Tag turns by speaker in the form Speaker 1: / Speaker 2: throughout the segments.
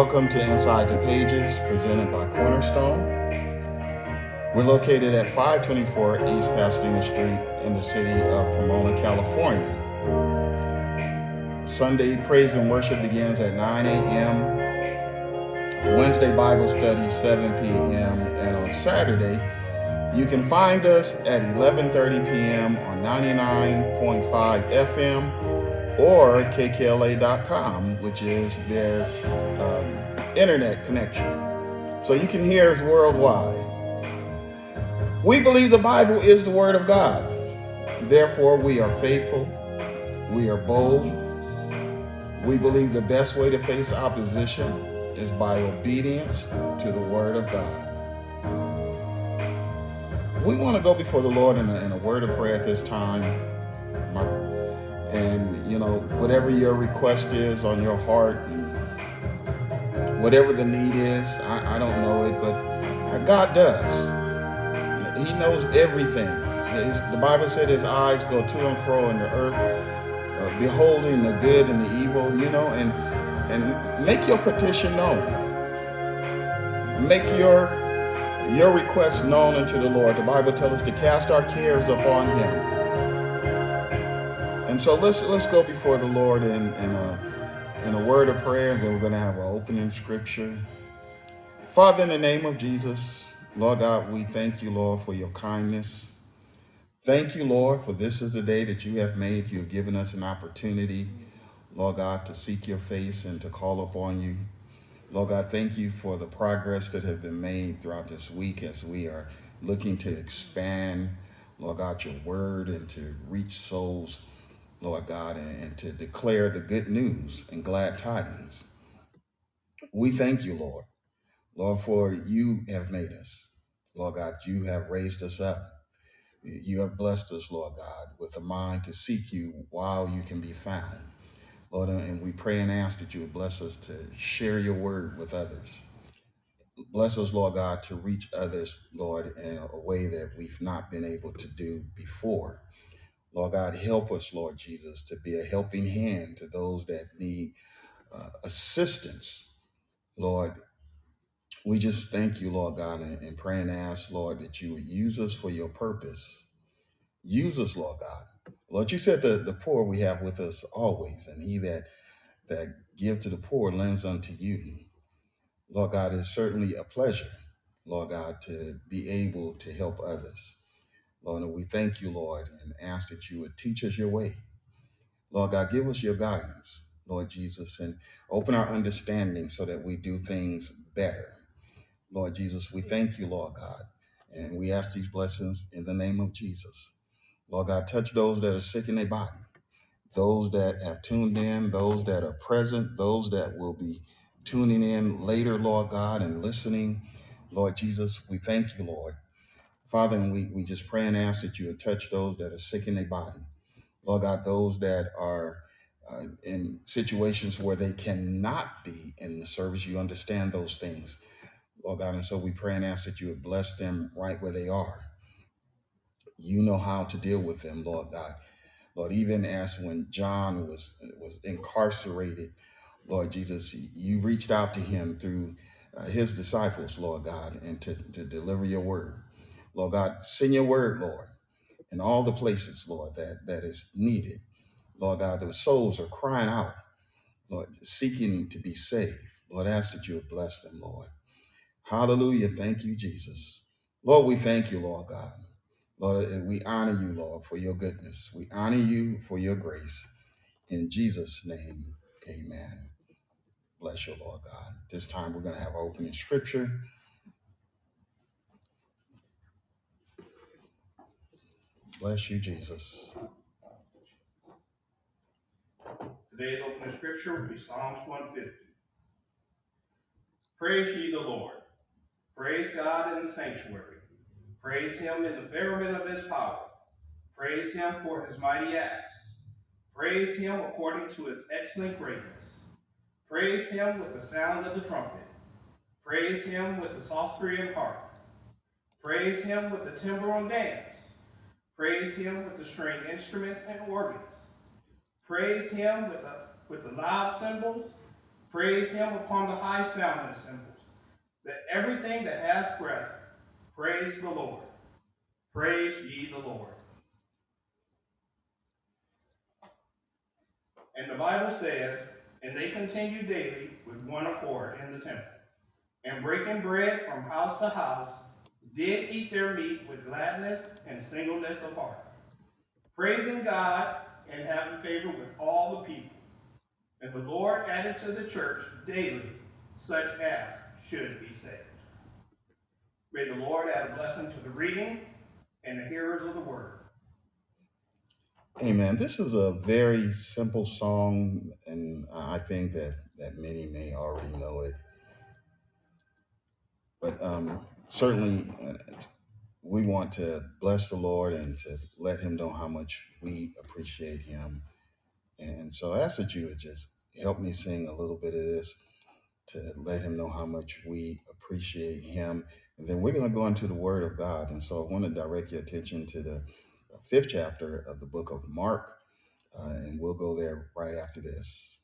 Speaker 1: Welcome to Inside the Pages, presented by Cornerstone. We're located at 524 East Pasadena Street in the city of Pomona, California. Sunday praise and worship begins at 9 a.m. Wednesday Bible study 7 p.m. and on Saturday you can find us at 11:30 p.m. on 99.5 FM or kkla.com, which is their um, internet connection. So you can hear us worldwide. We believe the Bible is the Word of God. Therefore, we are faithful. We are bold. We believe the best way to face opposition is by obedience to the Word of God. We want to go before the Lord in a, in a word of prayer at this time. And, you know, whatever your request is on your heart, whatever the need is, I, I don't know it, but God does. He knows everything. His, the Bible said his eyes go to and fro in the earth, uh, beholding the good and the evil, you know, and, and make your petition known. Make your your request known unto the Lord. The Bible tells us to cast our cares upon Him. And so let's let's go before the Lord in, in, a, in a word of prayer, and then we're going to have our opening scripture. Father, in the name of Jesus, Lord God, we thank you, Lord, for your kindness. Thank you, Lord, for this is the day that you have made. You have given us an opportunity, Lord God, to seek your face and to call upon you. Lord God, thank you for the progress that has been made throughout this week as we are looking to expand, Lord God, your word and to reach souls, Lord God, and, and to declare the good news and glad tidings. We thank you, Lord. Lord, for you have made us. Lord God, you have raised us up. You have blessed us, Lord God, with a mind to seek you while you can be found. Lord, and we pray and ask that you would bless us to share your word with others. Bless us, Lord God, to reach others, Lord, in a way that we've not been able to do before. Lord God, help us, Lord Jesus, to be a helping hand to those that need uh, assistance. Lord, we just thank you, Lord God, and, and pray and ask, Lord, that you would use us for your purpose. Use us, Lord God. Lord, you said the, the poor we have with us always, and he that that give to the poor lends unto you. Lord God, it's certainly a pleasure, Lord God, to be able to help others. Lord, and we thank you, Lord, and ask that you would teach us your way. Lord God, give us your guidance, Lord Jesus, and open our understanding so that we do things better. Lord Jesus, we thank you, Lord God, and we ask these blessings in the name of Jesus. Lord God, touch those that are sick in their body, those that have tuned in, those that are present, those that will be tuning in later, Lord God, and listening. Lord Jesus, we thank you, Lord. Father, and we, we just pray and ask that you would touch those that are sick in their body. Lord God, those that are uh, in situations where they cannot be in the service, you understand those things, Lord God. And so we pray and ask that you would bless them right where they are. You know how to deal with them, Lord God. Lord, even as when John was was incarcerated, Lord Jesus, you reached out to him through uh, his disciples, Lord God, and to, to deliver your word. Lord God, send your word, Lord, in all the places, Lord, that, that is needed. Lord God, the souls are crying out, Lord, seeking to be saved. Lord, ask that you would bless them, Lord. Hallelujah. Thank you, Jesus. Lord, we thank you, Lord God. Lord, and we honor you, Lord, for your goodness. We honor you for your grace. In Jesus' name, amen. Bless you, Lord God. This time we're going to have opening scripture. Bless you, Jesus. Today's opening scripture will be Psalms 150. Praise ye the Lord. Praise God in the sanctuary. Praise him in the firmament of his power. Praise him for his mighty acts. Praise him according to his excellent greatness. Praise him with the sound of the trumpet. Praise him with the psaltery and harp. Praise him with the timbrel and dance.
Speaker 2: Praise him with the string instruments and organs. Praise him with the, with the loud cymbals. Praise him upon the high sounding cymbals. That everything that has breath, praise the Lord. Praise ye the Lord. And the Bible says, And they continued daily with one accord in the temple, and breaking bread from house to house, did eat their meat with gladness and singleness of heart, praising God and having favor with all the people. And the Lord added to the church daily such as should be saved. May the Lord add a blessing to the reading and the hearers of the word.
Speaker 1: Amen. This is a very simple song, and I think that, that many may already know it. But um, certainly, uh, we want to bless the Lord and to let Him know how much we appreciate Him. And so I ask that you would just help me sing a little bit of this to let Him know how much we appreciate Him. And then we're going to go into the Word of God. And so I want to direct your attention to the fifth chapter of the book of Mark, uh, and we'll go there right after this.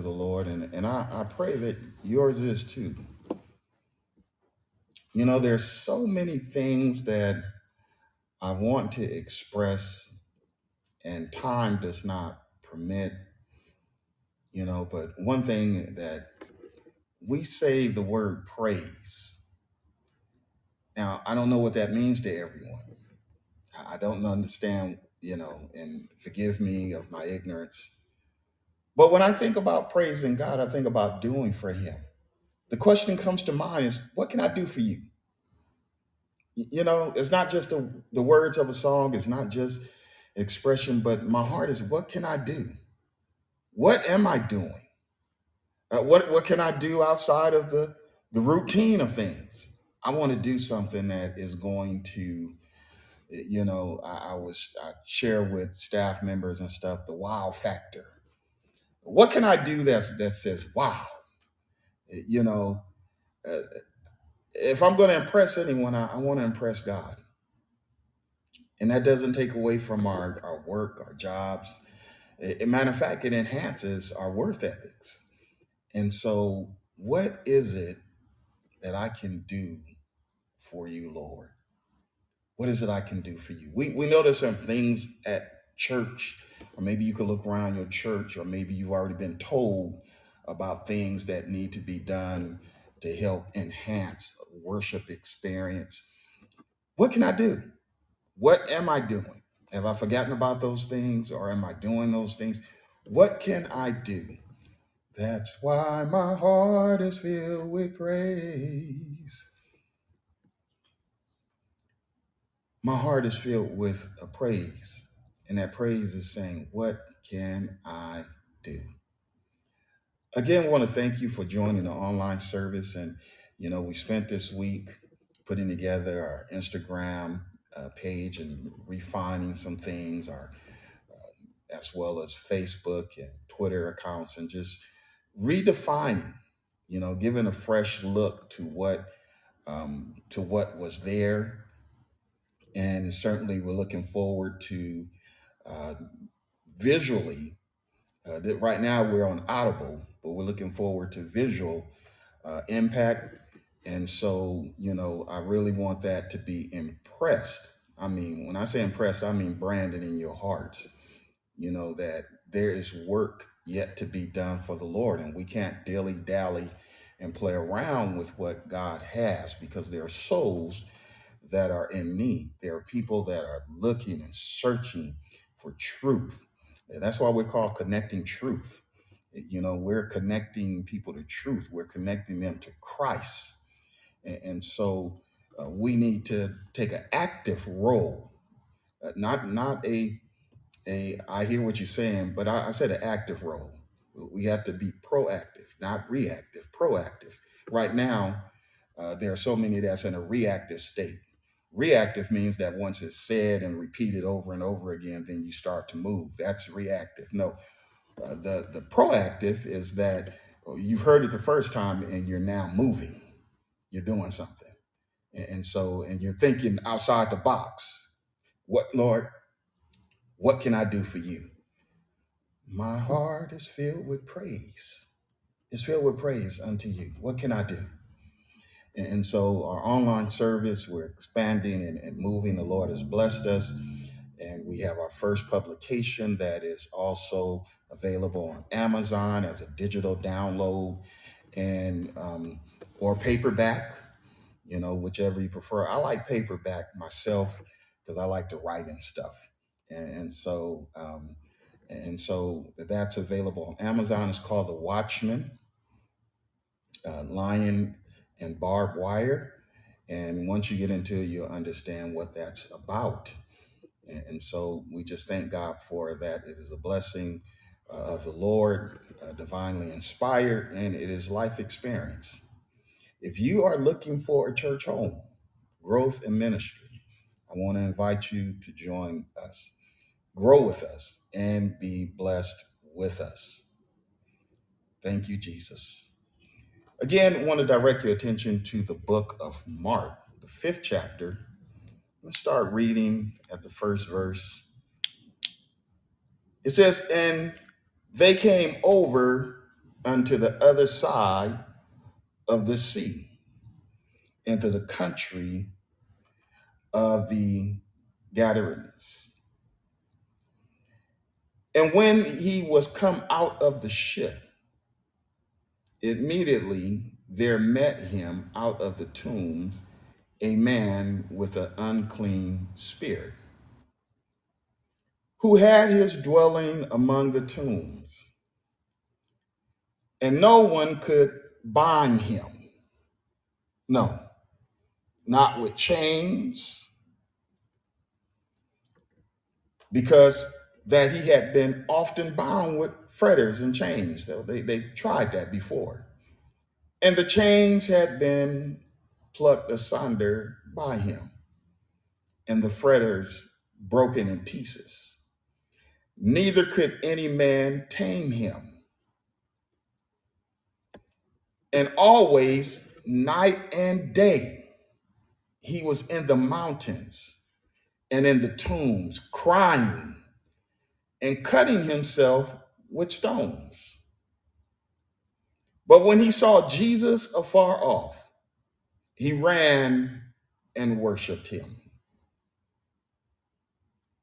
Speaker 1: The Lord, and, and I, I pray that yours is too. You know, there's so many things that I want to express, and time does not permit, you know, but one thing that we say the word praise. Now, I don't know what that means to everyone. I don't understand, you know, and forgive me of my ignorance. But when I think about praising God, I think about doing for Him. The question comes to mind is, what can I do for you? You know, it's not just the, the words of a song, it's not just expression, but my heart is, what can I do? What am I doing? Uh, what what can I do outside of the the routine of things? I want to do something that is going to, you know, I, I was I share with staff members and stuff the wow factor. What can I do that's that says wow? You know, uh, if I'm going to impress anyone, I, I want to impress God, and that doesn't take away from our our work, our jobs. A a matter of fact, it enhances our worth ethics. And so, what is it that I can do for you, Lord? What is it I can do for you? We, we know there's some things at church, or maybe you could look around your church, or maybe you've already been told about things that need to be done to help enhance worship experience. What can I do? What am I doing? Have I forgotten about those things, or am I doing those things? What can I do? That's why my heart is filled with praise. My heart is filled with a praise, and that praise is saying, What can I do? Again, I want to thank you for joining the online service. And, you know, we spent this week putting together our Instagram uh, page and refining some things, our, as well as Facebook and Twitter accounts, and just redefining, you know, giving a fresh look to what um, to what was there and certainly we're looking forward to visually. Uh, that right now we're on Audible, but we're looking forward to visual uh, impact. And so, you know, I really want that to be impressed. I mean, when I say impressed, I mean branded in your hearts. You know that there is work yet to be done for the Lord, and we can't dilly dally and play around with what God has because there are souls that are in need. There are people that are looking and searching for truth. And that's why we're called connecting truth. You know, we're connecting people to truth. We're connecting them to Christ. And, and so uh, we need to take an active role, uh, not not a a. I hear what you're saying, but I, I said an active role. We have to be proactive, not reactive. Proactive. Right now, uh, there are so many that's in a reactive state. Reactive means that once it's said and repeated over and over again, then you start to move. That's reactive. No, uh, the the proactive is that uh, you've heard it the first time and you're now moving. You're doing something, and, and so and you're thinking outside the box. What Lord? What can I do for you? My heart is filled with praise. It's filled with praise unto you. What can I do? And, and so our online service, we're expanding and, and moving. The Lord has blessed us. And we have our first publication that is also available on Amazon as a digital download and um, or paperback, you know, whichever you prefer. I like paperback myself because I like to write and stuff. And, and so um, and so that's available on Amazon. It's called The Watchman uh, lion and barbed wire. And once you get into it, you'll understand what that's about. And, so we just thank God for that. It is a blessing uh, of the Lord, uh, divinely inspired, and it is life experience. If you are looking for a church home, growth and ministry, I want to invite you to join us, grow with us, and be blessed with us. Thank you, Jesus. Again, I want to direct your attention to the book of Mark, the fifth chapter. Let's start reading at the first verse. It says, and they came over unto the other side of the sea, into the country of the Gadarenes. And when he was come out of the ship, immediately there met him out of the tombs a man with an unclean spirit, who had his dwelling among the tombs, and no one could bind him. No, not with chains, because that he had been often bound with fetters and chains. They, they've tried that before. And the chains had been plucked asunder by him, and the fetters broken in pieces. Neither could any man tame him. And always, night and day, he was in the mountains and in the tombs, crying and cutting himself with stones. But when he saw Jesus afar off, he ran and worshiped him.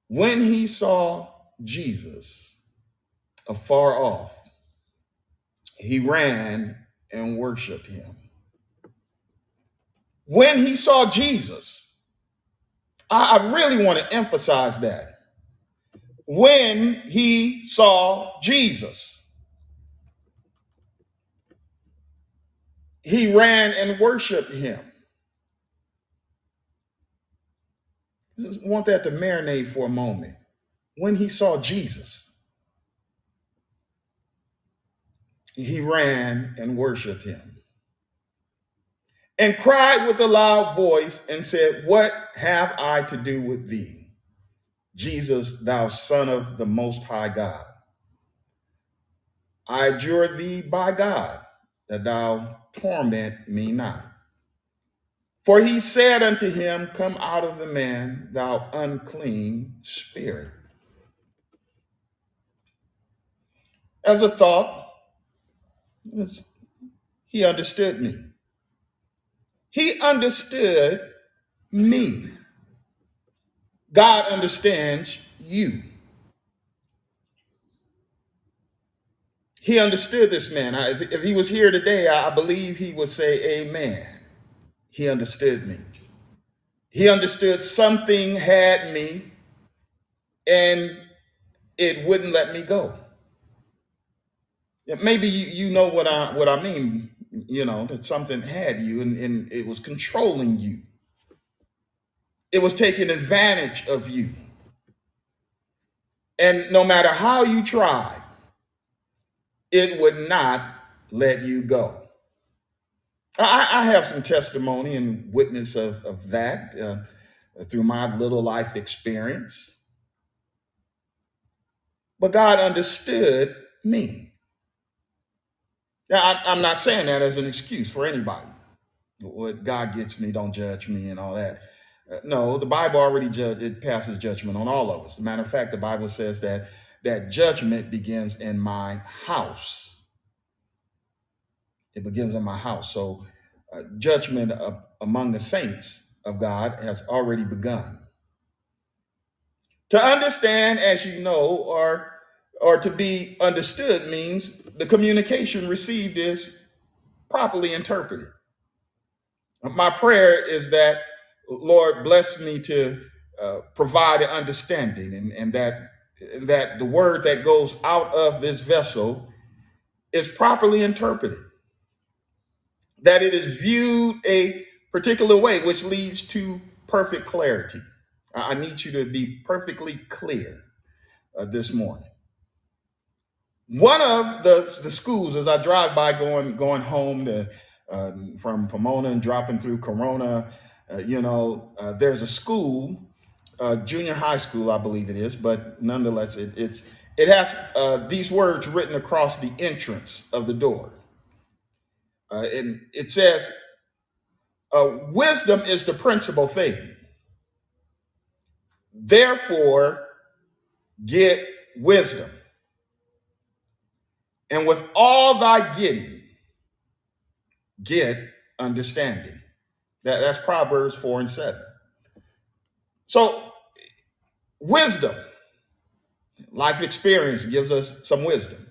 Speaker 1: When he saw Jesus afar off, he ran and worshiped him. When he saw Jesus, I, I really want to emphasize that. When he saw Jesus, he ran and worshiped him. Just want that to marinate for a moment. When he saw Jesus, he ran and worshiped him and cried with a loud voice and said, What have I to do with thee, Jesus, thou Son of the Most High God? I adjure thee by God that thou torment me not. For he said unto him, Come out of the man, thou unclean spirit. As a thought, he understood me. He understood me. God understands you. He understood this man. I, if, if he was here today, I believe he would say, Amen. He understood me. He understood something had me and it wouldn't let me go. Maybe you, you know what I what I mean, you know, that something had you and, and it was controlling you. It was taking advantage of you. And no matter how you tried, it would not let you go. I, I have some testimony and witness of, of that uh, through my little life experience. But God understood me. Now, I, I'm not saying that as an excuse for anybody. What God gets me, don't judge me, and all that. No, the Bible already it passes judgment on all of us. Matter of fact, the Bible says that that judgment begins in my house. It begins in my house. So, uh, judgment among the saints of God has already begun. To understand, as you know, or or to be understood means the communication received is properly interpreted. My prayer is that Lord bless me to uh, provide an understanding, and, and that that the word that goes out of this vessel is properly interpreted. That it is viewed a particular way, which leads to perfect clarity. I I need you to be perfectly clear uh, this morning. One of the the schools, as I drive by going going home to uh, from Pomona and dropping through Corona, uh, you know, uh, there's a school, uh, junior high school, I believe it is, but nonetheless, it, it's it has uh, these words written across the entrance of the door, uh, and it says, "Wisdom is the principal thing. Therefore, get wisdom." And with all thy getting, get understanding. That, that's Proverbs 4 and 7. So, wisdom, life experience gives us some wisdom.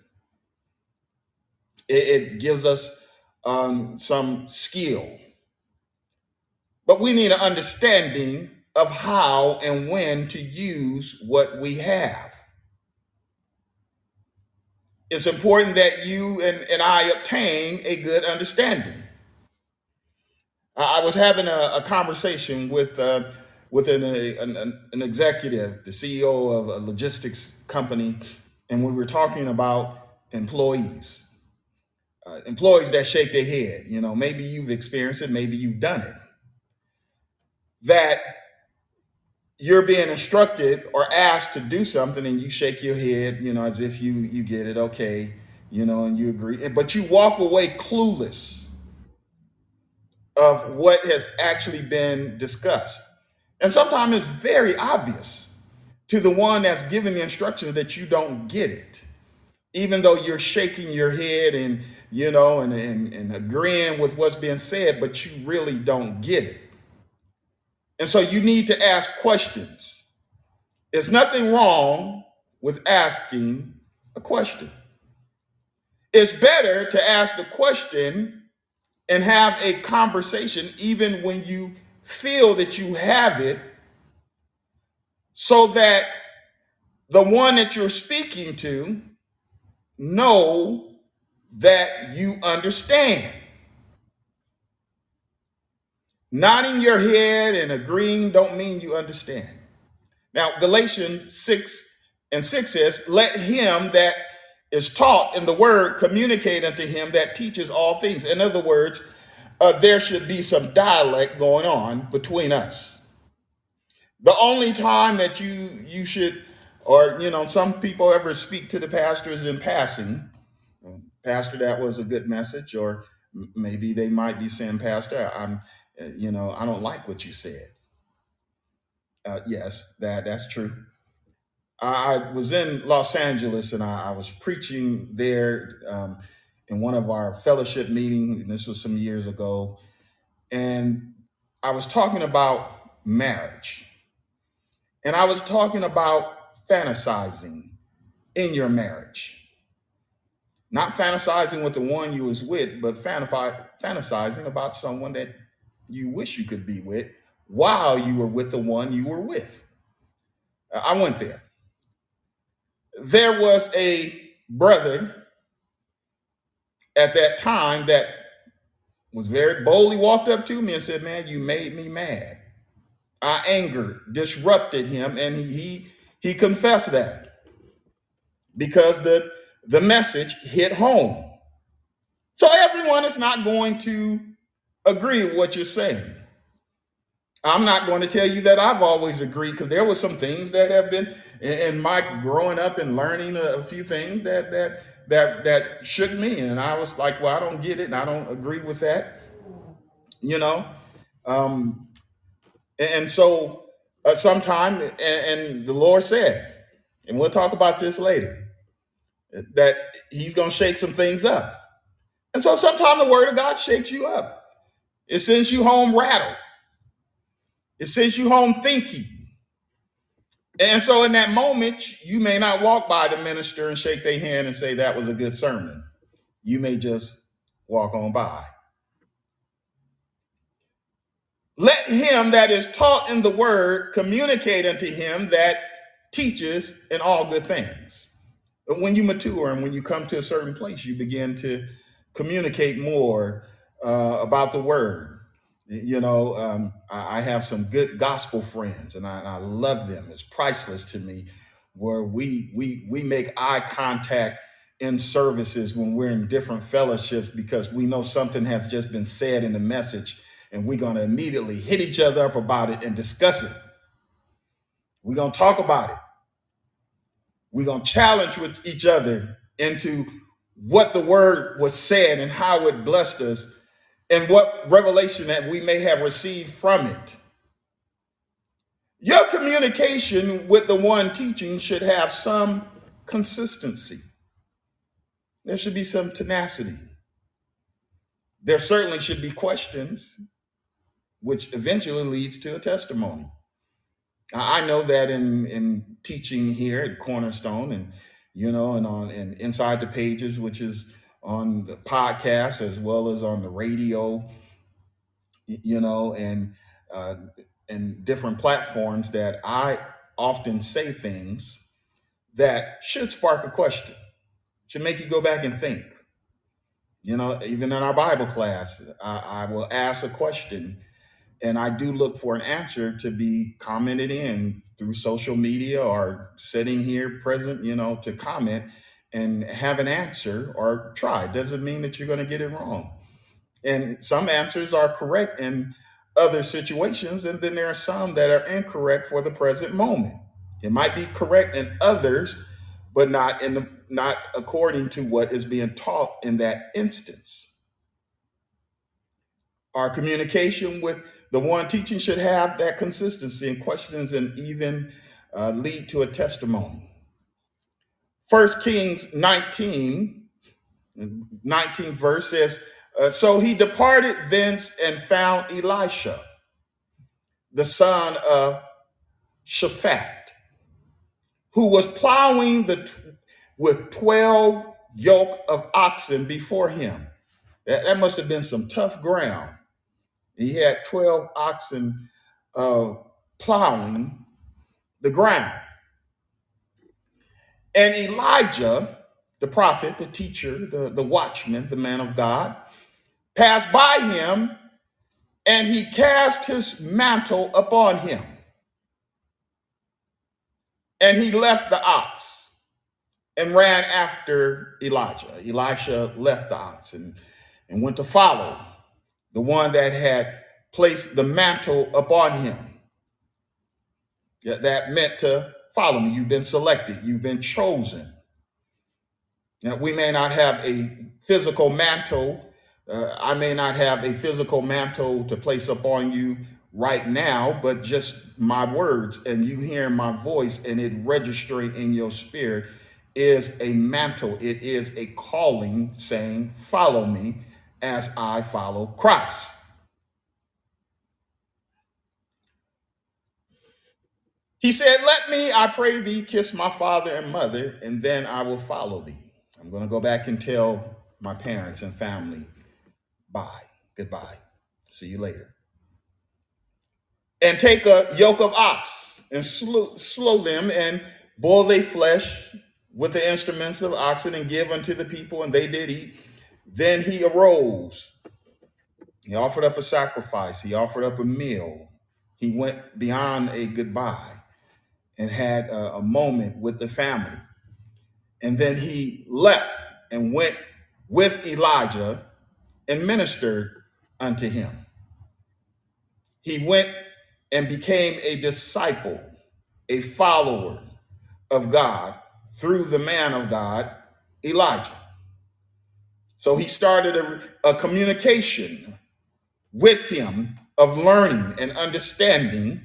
Speaker 1: It, it gives us um, some skill. But we need an understanding of how and when to use what we have. It's important that you and, and I obtain a good understanding. I was having a, a conversation with uh, with an, a, an an executive, the CEO of a logistics company, and we were talking about employees, uh, employees that shake their head. You know, maybe you've experienced it, maybe you've done it. That you're being instructed or asked to do something, and you shake your head, you know, as if you you get it, okay, you know, and you agree, but you walk away clueless of what has actually been discussed. And sometimes it's very obvious to the one that's giving the instructions that you don't get it, even though you're shaking your head and you know and, and, and agreeing with what's being said, but you really don't get it. And so you need to ask questions. There's nothing wrong with asking a question. It's better to ask the question and have a conversation even when you feel that you have it so that the one that you're speaking to know that you understand. Nodding your head and agreeing don't mean you understand. Now galatians 6 and 6 says let him that is taught in the word, communicate unto him that teaches all things. In other words, uh, there should be some dialect going on between us. The only time that you you should, or you know, some people ever speak to the pastors in passing. Pastor, that was a good message, or maybe they might be saying, Pastor, I'm, uh, you know, I don't like what you said. Uh, yes, that that's true. I was in Los Angeles and I, I was preaching there um, in one of our fellowship meetings, and this was some years ago. And I was talking about marriage, and I was talking about fantasizing in your marriage. Not fantasizing with the one you was with, but fantasizing about someone that you wish you could be with while you were with the one you were with. I went there there was a brother at that time that was very boldly walked up to me and said, Man, you made me mad. I angered, disrupted him, and he he confessed that because the the message hit home. So everyone is not going to agree with what you're saying. I'm not going to tell you that I've always agreed because there were some things that have been and Mike growing up and learning a, a few things that that that that shook me, and I was like, well, I don't get it, and I don't agree with that, you know. Um, and, and so, uh, sometime, and, and the Lord said, and we'll talk about this later, that He's going to shake some things up, and so sometimes the Word of God shakes you up. It sends you home rattled. It sends you home thinking. And so in that moment, you may not walk by the minister and shake their hand and say that was a good sermon. You may just walk on by. Let him that is taught in the word communicate unto him that teaches in all good things. But when you mature and when you come to a certain place, you begin to communicate more uh, about the word. You know, um, I, I have some good gospel friends, and I, and I love them. It's priceless to me. Where we we we make eye contact in services when we're in different fellowships because we know something has just been said in the message, and we're gonna immediately hit each other up about it and discuss it. We're gonna talk about it. We're gonna challenge with each other into what the word was said and how it blessed us and what revelation that we may have received from it. Your communication with the one teaching should have some consistency. there should be some tenacity. There certainly should be questions, which eventually leads to a testimony. I know that in in teaching here at Cornerstone, and you know, and on and inside the pages, which is on the podcast as well as on the radio, you know, and uh, and different platforms, that I often say things that should spark a question, should make you go back and think. You know, even in our Bible class, I, I will ask a question and I do look for an answer to be commented in through social media or sitting here present, you know, to comment and have an answer or try. Doesn't mean that you're going to get it wrong. And some answers are correct in other situations, and then there are some that are incorrect for the present moment. It might be correct in others, but not in the not according to what is being taught in that instance. Our communication with the one teaching should have that consistency in questions and even uh, lead to a testimony. First Kings 19, 19th verse says, uh, So he departed thence and found Elisha, the son of Shaphat, who was plowing the t- with 12 yoke of oxen before him. That, that must have been some tough ground. He had 12 oxen uh, plowing the ground. And Elijah, the prophet, the teacher, the, the watchman, the man of God, passed by him and he cast his mantle upon him and he left the ox and ran after Elijah. Elisha left the ox and, and went to follow the one that had placed the mantle upon him. That that meant to follow me. You've been selected, you've been chosen. Now, we may not have a physical mantle. Uh, I may not have a physical mantle to place upon you right now, but just my words and you hearing my voice and it registering in your spirit is a mantle. It is a calling saying, Follow me as I follow Christ. He said, Let me, I pray thee, kiss my father and mother, and then I will follow thee. I'm going to go back and tell my parents and family, bye, goodbye, see you later. And take a yoke of ox and slow, them and boil their flesh with the instruments of oxen and give unto the people, and they did eat. Then he arose. He offered up a sacrifice. He offered up a meal. He went beyond a goodbye and had a, a moment with the family. And then he left and went with Elijah and ministered unto him. He went and became a disciple, a follower of God through the man of God, Elijah. So he started a, a communication with him of learning and understanding,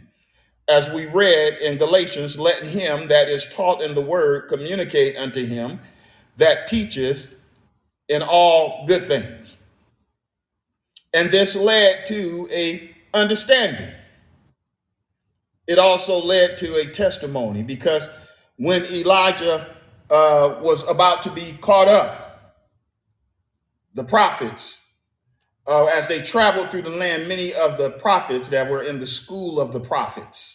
Speaker 1: as we read in Galatians, let him that is taught in the word communicate unto him that teaches in all good things. And this led to a understanding. It also led to a testimony because when Elijah uh, was about to be caught up, the prophets, uh, as they traveled through the land, many of the prophets that were in the school of the prophets,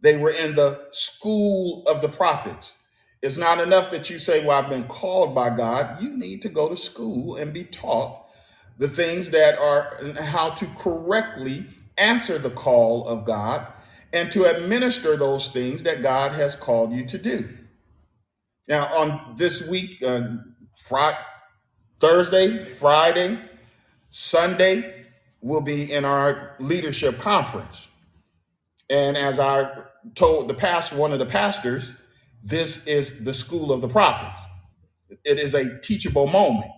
Speaker 1: they were in the school of the prophets. It's not enough that you say, Well, I've been called by God. You need to go to school and be taught the things that are how to correctly answer the call of God and to administer those things that God has called you to do. Now, on this week, uh, Friday, Thursday, Friday, Sunday, we'll be in our leadership conference. And as I told the past one of the pastors, this is the school of the prophets. It is a teachable moment.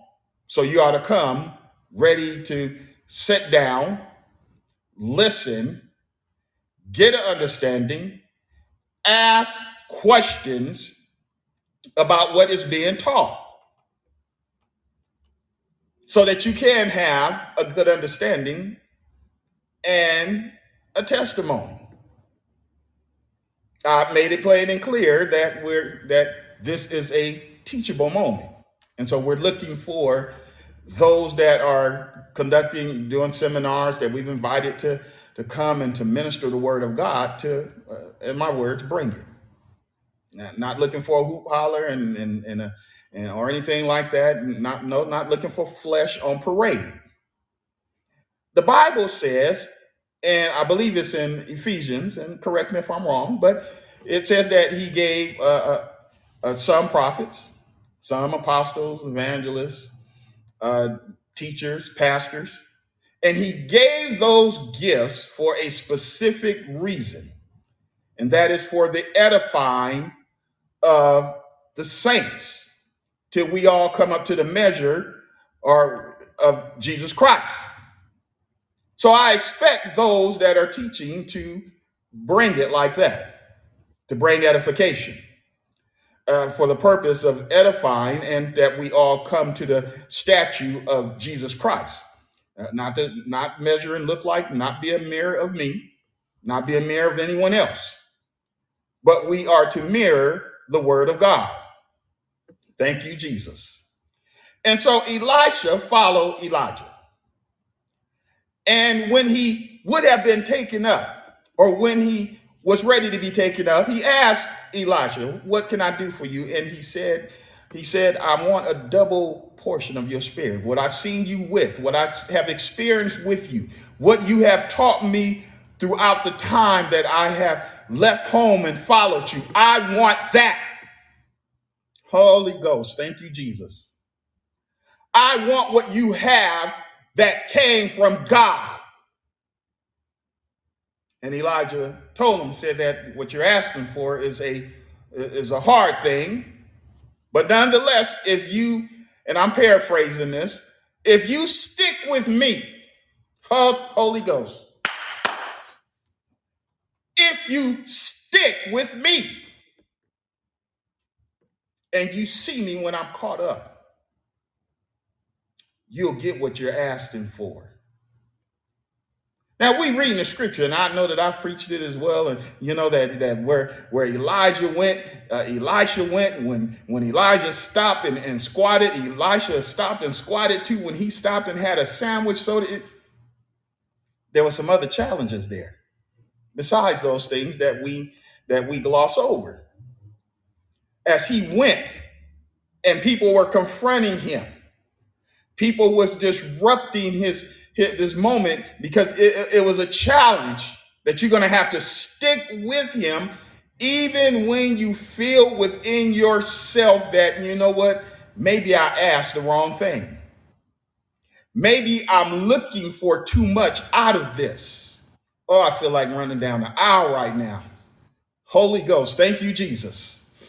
Speaker 1: So you ought to come ready to sit down, listen, get an understanding, ask questions about what is being taught. so that you can have a good understanding and a testimony. I made it plain and clear that we're that this is a teachable moment. And so we're looking for those that are conducting, doing seminars that we've invited to, to come and to minister the word of God to, uh, in my words, bring it. Not, not looking for a hoop holler and, and, and, a, and or anything like that. Not no, not looking for flesh on parade. The Bible says, and I believe it's in Ephesians, and correct me if I'm wrong, but it says that he gave uh, uh, uh, some prophets, some apostles, evangelists, uh, teachers, pastors, and he gave those gifts for a specific reason, and that is for the edifying of the saints till we all come up to the measure or of Jesus Christ. So I expect those that are teaching to bring it like that, to bring edification uh, for the purpose of edifying and that we all come to the statue of Jesus Christ. Uh, not to not measure and look like, not be a mirror of me, not be a mirror of anyone else, but we are to mirror the word of God. Thank you, Jesus. And so Elisha followed Elijah. And when he would have been taken up, or when he was ready to be taken up, he asked Elijah, What can I do for you? And he said, He said, I want a double portion of your spirit. What I've seen you with, what I have experienced with you, what you have taught me throughout the time that I have left home and followed you. I want that. Holy Ghost, thank you, Jesus. I want what you have that came from God. And Elijah told him, said that what you're asking for is a is a hard thing, but nonetheless, if you and I'm paraphrasing this, if you stick with me, Holy Ghost, if you stick with me and you see me when I'm caught up, you'll get what you're asking for. Now we read in the scripture, and I know that I've preached it as well, and you know that that where where Elijah went, uh, Elisha went when when Elijah stopped and, and squatted, Elisha stopped and squatted too. When he stopped and had a sandwich, so that it, there were some other challenges there, besides those things that we that we gloss over. As he went, and people were confronting him people was disrupting his, his this moment because it, it was a challenge that you're going to have to stick with him even when you feel within yourself that you know what maybe i asked the wrong thing. Maybe i'm looking for too much out of this. Oh i feel like running down the aisle right now. Holy ghost thank you jesus.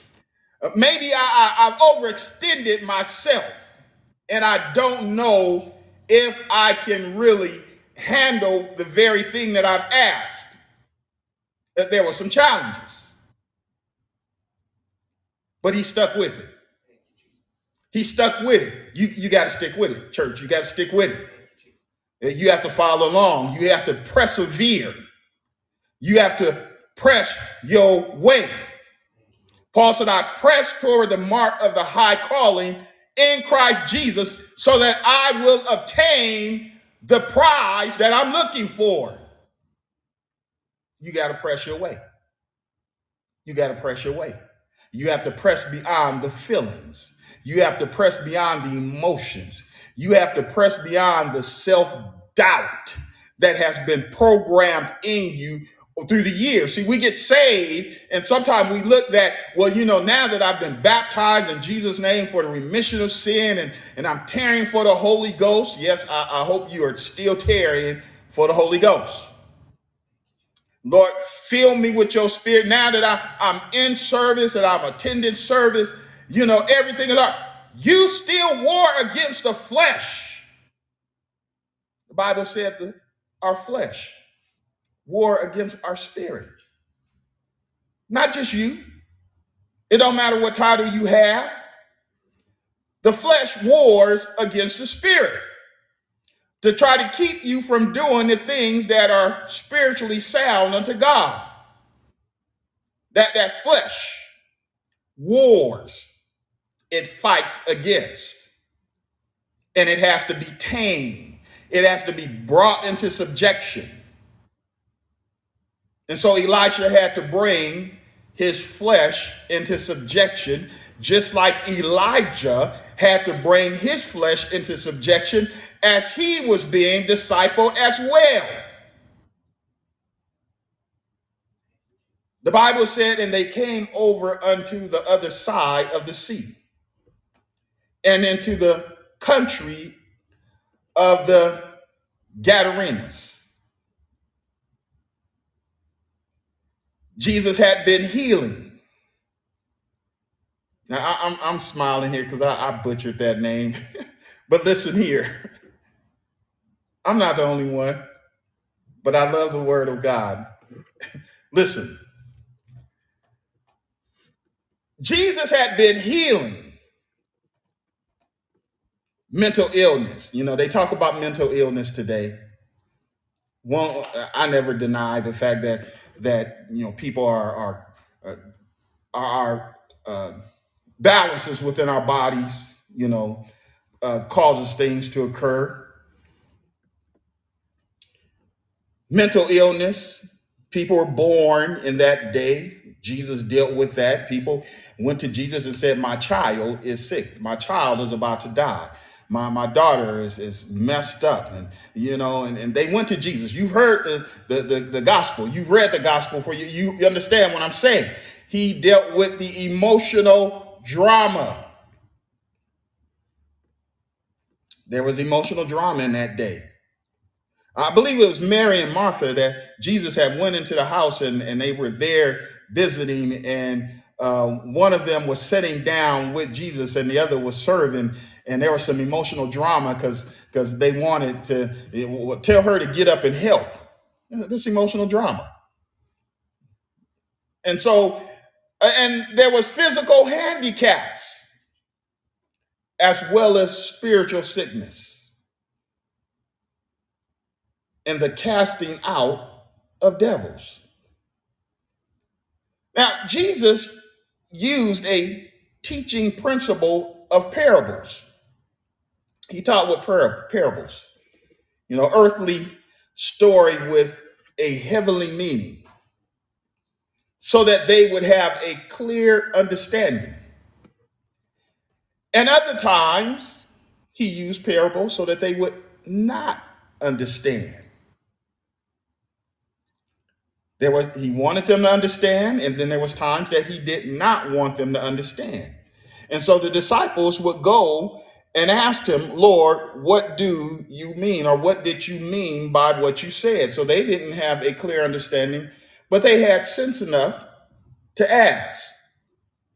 Speaker 1: Uh, maybe I, I, i've overextended myself and I don't know if I can really handle the very thing that I've asked. That there were some challenges, but he stuck with it. He stuck with it. You, you got to stick with it, church. You got to stick with it. You have to follow along. You have to persevere. You have to press your way. Paul said, I press toward the mark of the high calling in Christ Jesus so that I will obtain the prize that I'm looking for. You got to press your way. You got to press your way. You have to press beyond the feelings. You have to press beyond the emotions. You have to press beyond the self doubt that has been programmed in you through the years. See, we get saved, and sometimes we look that, well, you know, now that I've been baptized in Jesus' name for the remission of sin and, and I'm tearing for the Holy Ghost. Yes, I, I hope you are still tearing for the Holy Ghost. Lord, fill me with your spirit. Now that I, I'm in service and I've attended service, you know, everything is up. You still war against the flesh. The Bible said that our flesh war against our spirit. Not just you. It don't matter what title you have. The flesh wars against the spirit. to try to keep you from doing the things that are spiritually sound unto God. That that flesh wars, it fights against, and it has to be tamed. It has to be brought into subjection. And so Elisha had to bring his flesh into subjection, just like Elijah had to bring his flesh into subjection as he was being discipled as well. The Bible said, and they came over unto the other side of the sea and into the country of the Gadarenes. Jesus had been healing. Now, I, am I'm, I'm smiling here because I, I butchered that name. but listen here. I'm not the only one, but I love the word of God. listen, Jesus had been healing mental illness. You know, they talk about mental illness today. One, I never deny the fact that that you know people are are uh, are uh, balances within our bodies. You know, uh, causes things to occur. Mental illness. People were born in that day. Jesus dealt with that. People went to Jesus and said, My child is sick. My child is about to die. My, my daughter is, is messed up. And you know, and, and they went to Jesus. You've heard the, the, the, the gospel. You've read the gospel for you. You understand what I'm saying. He dealt with the emotional drama. There was emotional drama in that day. I believe it was Mary and Martha that Jesus had went into the house and, and they were there visiting and uh, one of them was sitting down with Jesus and the other was serving and there was some emotional drama because because they wanted to tell her to get up and help. This emotional drama. And so and there was physical handicaps as well as spiritual sickness. And the casting out of devils. Now jesus used a teaching principle of parables. He taught with par- parables, you know, earthly story with a heavenly meaning, so that they would have a clear understanding. And other times, he used parables so that they would not understand. There was he wanted them to understand, and then there was times that he did not want them to understand. And so the disciples would go and asked him, Lord, what do you mean? Or what did you mean by what you said? So they didn't have a clear understanding, but they had sense enough to ask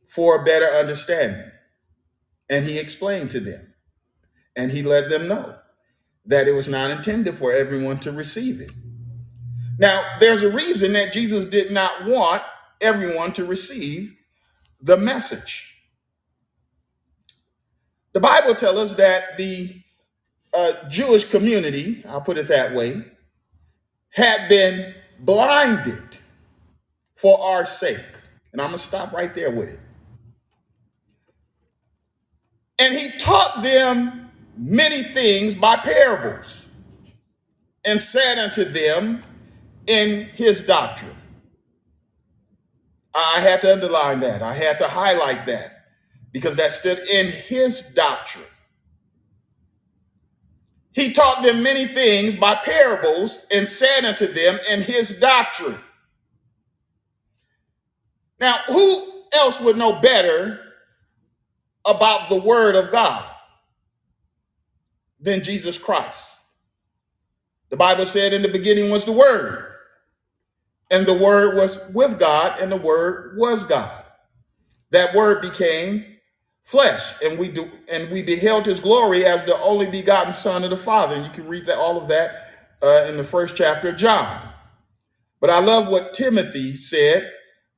Speaker 1: for a better understanding. And he explained to them, and he let them know that it was not intended for everyone to receive it. Now, there's a reason that Jesus did not want everyone to receive the message. The Bible tells us that the uh, Jewish community, I'll put it that way, had been blinded for our sake. And I'm going to stop right there with it. And he taught them many things by parables and said unto them, in his doctrine. I had to underline that. I had to highlight that because that stood in his doctrine. He taught them many things by parables and said unto them in his doctrine. Now, who else would know better about the word of God than Jesus Christ? The Bible said in the beginning was the word and the Word was with God, and the Word was God. That Word became flesh, and we do, and we beheld His glory as the only begotten Son of the Father. And you can read that all of that uh, in the first chapter of John. But I love what Timothy said,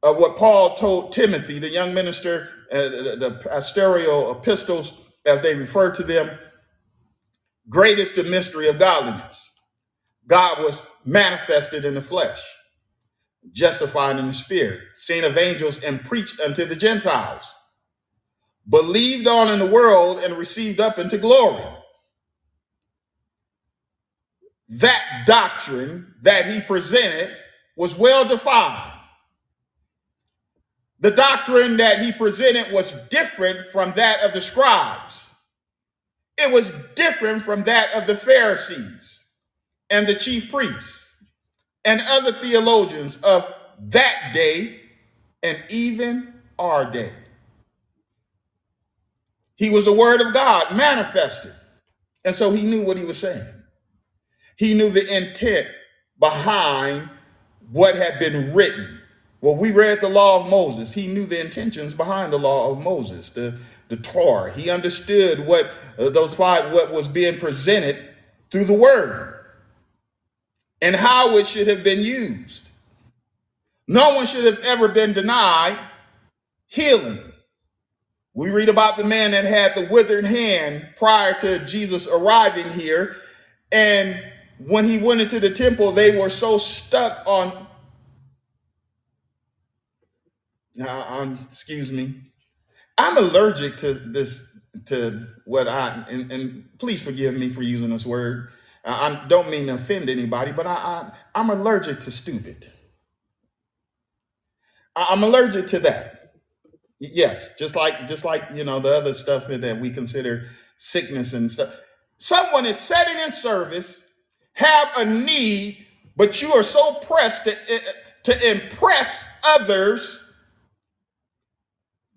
Speaker 1: uh, what Paul told Timothy, the young minister, uh, the, pastoral epistles, as they refer to them. Great is the mystery of godliness. God was manifested in the flesh, justified in the spirit, seen of angels, and preached unto the Gentiles, believed on in the world, and received up into glory. That doctrine that he presented was well defined. The doctrine that he presented was different from that of the scribes. It was different from that of the Pharisees and the chief priests and other theologians of that day and even our day. He was the Word of God manifested. And so he knew what he was saying. He knew the intent behind what had been written. Well, we read the law of Moses. He knew the intentions behind the law of Moses, the, the Torah. He understood what uh, those five, what was being presented through the word and how it should have been used. No one should have ever been denied healing. We read about the man that had the withered hand prior to Jesus arriving here. And when he went into the temple, they were so stuck on, uh, um, excuse me, I'm allergic to this, to what I, and, and please forgive me for using this word. I I don't mean to offend anybody, but I, I, I'm allergic to stupid. I'm allergic to that. Yes, just like just like you know the other stuff that we consider sickness and stuff. Someone is setting in service, have a need, but you are so pressed to, eh, eh, to impress others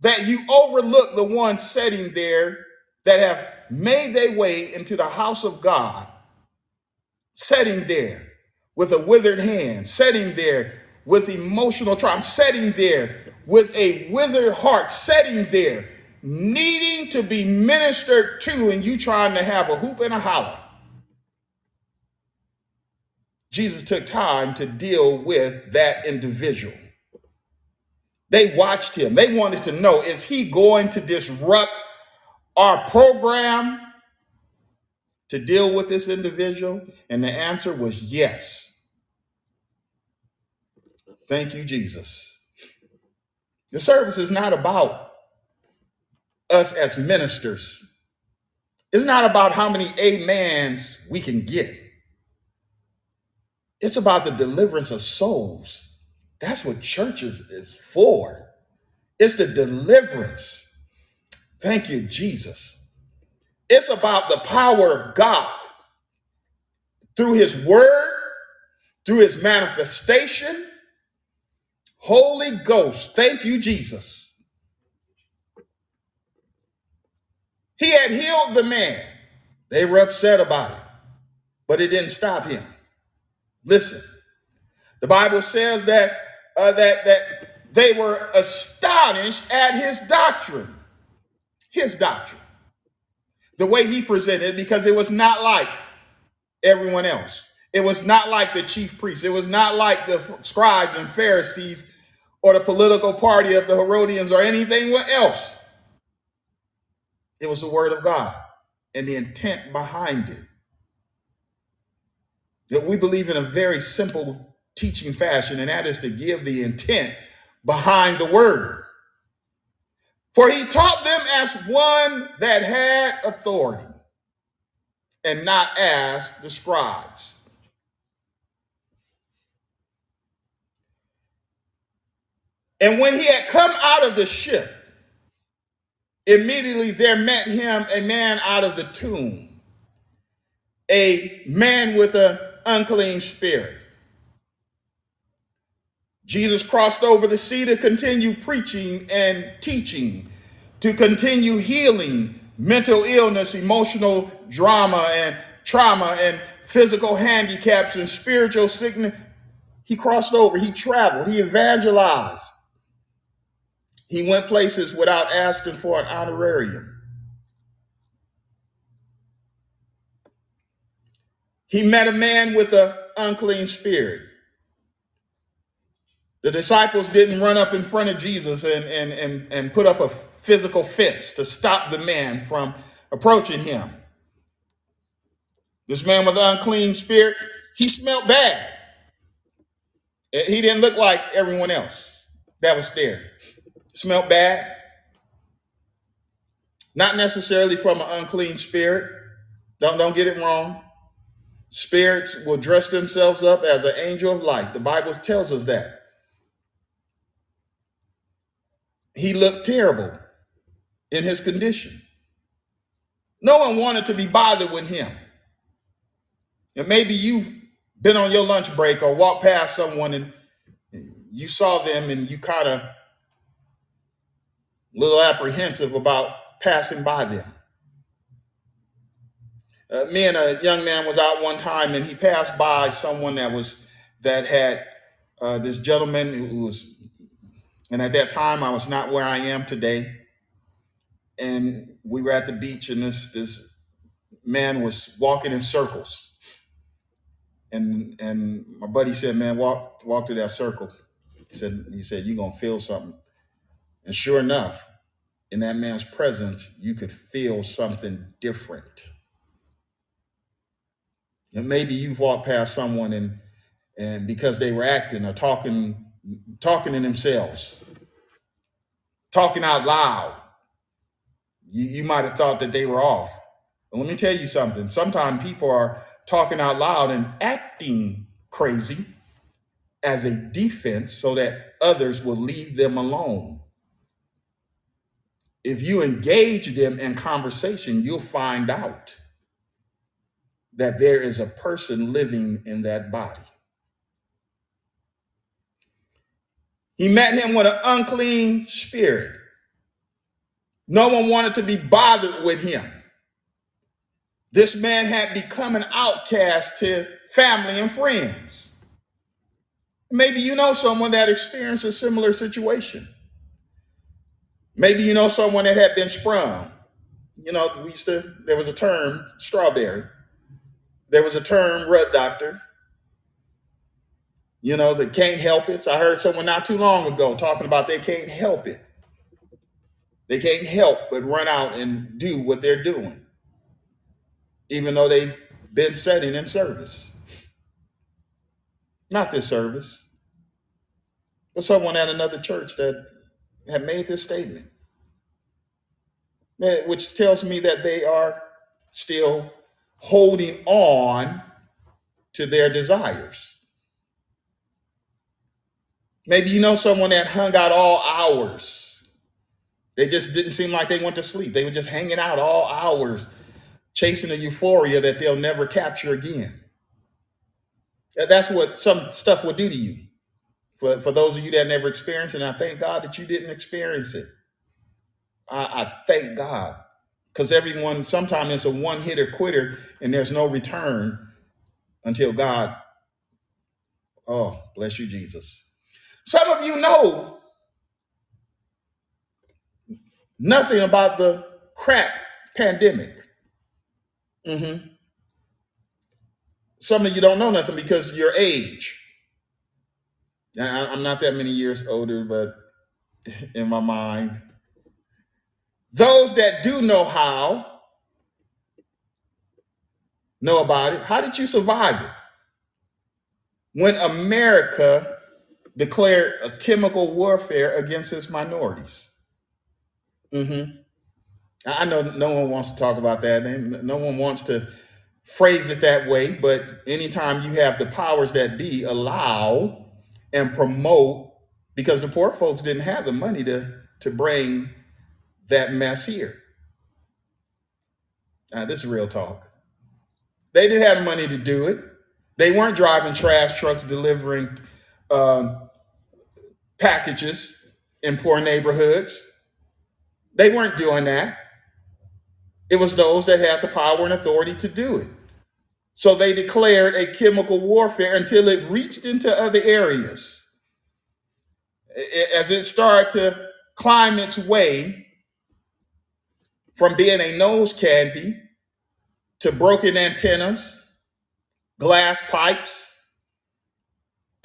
Speaker 1: that you overlook the ones sitting there that have made their way into the house of God, sitting there with a withered hand, sitting there with emotional trauma, sitting there with a withered heart, sitting there needing to be ministered to, and you trying to have a hoop and a holler. Jesus took time to deal with that individual. They watched him. They wanted to know is he going to disrupt our program to deal with this individual? And the answer was yes. Thank you, Jesus. The service is not about us as ministers, it's not about how many amens we can get. It's about the deliverance of souls. That's what churches is for. It's the deliverance. Thank you, Jesus. It's about the power of God through his word, through his manifestation. Holy Ghost, thank you, Jesus. He had healed the man. They were upset about it, but it didn't stop him. Listen, the Bible says that uh, that that they were astonished at his doctrine, his doctrine, the way he presented, because it was not like everyone else. It was not like the chief priests. It was not like the scribes and Pharisees or the political party of the Herodians or anything else. It was the word of God and the intent behind it. That we believe in a very simple teaching fashion, and that is to give the intent behind the word. For he taught them as one that had authority and not as the scribes. And when he had come out of the ship, immediately there met him a man out of the tomb, a man with an unclean spirit. Jesus crossed over the sea to continue preaching and teaching, to continue healing mental illness, emotional drama, and trauma, and physical handicaps and spiritual sickness. He crossed over, he traveled, he evangelized. He went places without asking for an honorarium. He met a man with an unclean spirit. The disciples didn't run up in front of Jesus and, and, and, and put up a physical fence to stop the man from approaching him. This man with an unclean spirit, he smelled bad. He didn't look like everyone else that was there. Smelled bad, not necessarily from an unclean spirit. Don't don't get it wrong. Spirits will dress themselves up as an angel of light. The Bible tells us that. He looked terrible in his condition. No one wanted to be bothered with him. And maybe you've been on your lunch break or walked past someone and you saw them and you kind of little apprehensive about passing by them. Uh, me and a young man was out one time and he passed by someone that was that had uh, this gentleman who was and at that time i was not where i am today. And we were at the beach and this this man was walking in circles. And and my buddy said man walk walk through that circle. He said he said you're gonna feel something and sure enough in that man's presence you could feel something different. And maybe you've walked past someone and and because they were acting or talking talking to themselves talking out loud you, you might have thought that they were off. But let me tell you something. Sometimes people are talking out loud and acting crazy as a defense so that others will leave them alone if you engage them in conversation you'll find out that there is a person living in that body he met him with an unclean spirit no one wanted to be bothered with him This man had become an outcast to family and friends. Maybe you know someone that experienced a similar situation. Maybe you know someone that had been sprung. You know, we used to, there was a term, strawberry. There was a term, rut doctor, you know, that can't help it. So I heard someone not too long ago talking about they can't help it. They can't help but run out and do what they're doing, even though they've been setting in service. Not this service, but someone at another church that had made this statement, which tells me that they are still holding on to their desires. Maybe you know someone that hung out all hours. They just didn't seem like they went to sleep. They were just hanging out all hours, chasing a euphoria that they'll never capture again. That- That's what some stuff will do to you. For, for those of you that never experienced it, and I thank God that you didn't experience it. I, I thank God. Because everyone, sometimes it's a one hitter quitter and there's no return until God, oh, bless you, Jesus. Some of you know nothing about the crack pandemic. hmm Some of you don't know nothing because of your age. I- I'm not that many years older, but in my mind, those that do know how know about it. How did you survive it? When America declared a chemical warfare against its minorities. hmm I I know no one wants to talk about that, and no one wants to phrase it that way. But anytime you have the powers that be allow and promote, because the poor folks didn't have the money to to bring that mess here. Now, this is real talk. They didn't have money to do it. They weren't driving trash trucks delivering um, packages in poor neighborhoods. They weren't doing that. It was those that had the power and authority to do it. So they declared a chemical warfare until it reached into other areas. As it started to climb its way from being a nose candy to broken antennas, glass pipes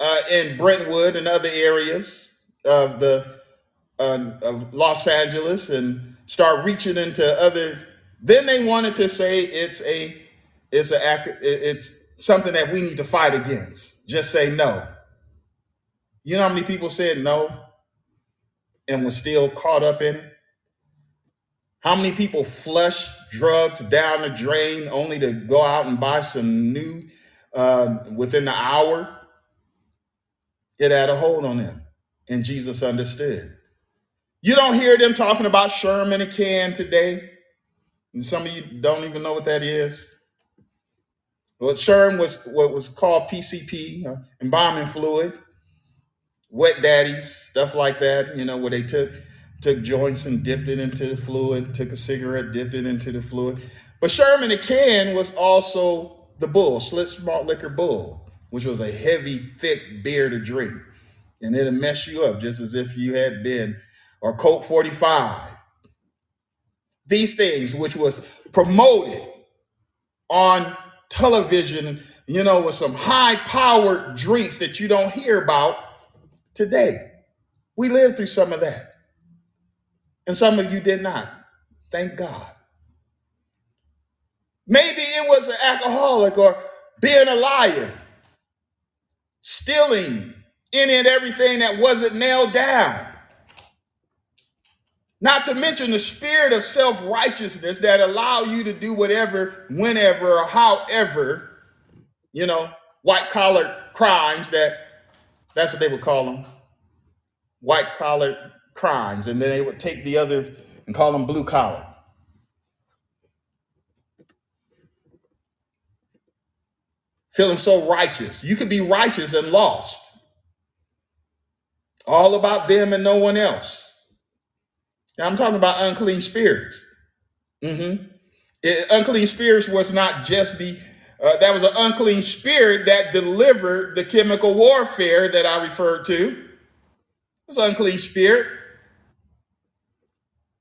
Speaker 1: uh, in Brentwood and other areas of the uh, of Los Angeles, and start reaching into other. Then they wanted to say it's a it's a it's something that we need to fight against. Just say no. You know how many people said no and were still caught up in it? How many people flush drugs down the drain only to go out and buy some new uh, within the hour? It had a hold on them, and Jesus understood. You don't hear them talking about Sherm in a can today. And some of you don't even know what that is. Well, Sherm was what was called PCP, uh, embalming fluid, wet daddies, stuff like that, you know, where they took took joints and dipped it into the fluid, took a cigarette, dipped it into the fluid. But Sherm in a can was also the bull, Schlitz malt liquor bull, which was a heavy, thick beer to drink. And it'll mess you up just as if you had been, or Colt 45. These things, which was promoted on television, you know, with some high powered drinks that you don't hear about today. We lived through some of that. And some of you did not. Thank God. Maybe it was an alcoholic or being a liar, stealing any and everything that wasn't nailed down. Not to mention the spirit of self righteousness that allow you to do whatever, whenever, or however, you know, white collar crimes that that's what they would call them white collar crimes. And then they would take the other and call them blue collar. Feeling so righteous. You could be righteous and lost. All about them and no one else. I'm talking about unclean spirits. hmm unclean spirits was not just the uh, that was an unclean spirit that delivered the chemical warfare that I referred to. It was an unclean spirit.